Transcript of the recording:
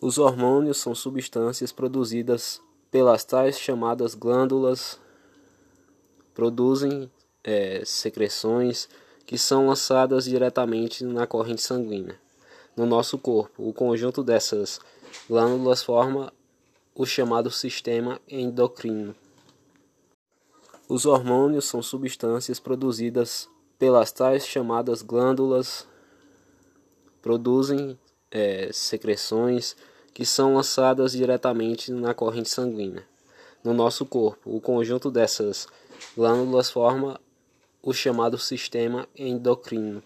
Os hormônios são substâncias produzidas pelas tais chamadas glândulas, produzem é, secreções que são lançadas diretamente na corrente sanguínea. No nosso corpo, o conjunto dessas glândulas forma o chamado sistema endocrino. Os hormônios são substâncias produzidas pelas tais chamadas glândulas, produzem é, secreções que são lançadas diretamente na corrente sanguínea. No nosso corpo, o conjunto dessas glândulas forma o chamado sistema endocrino.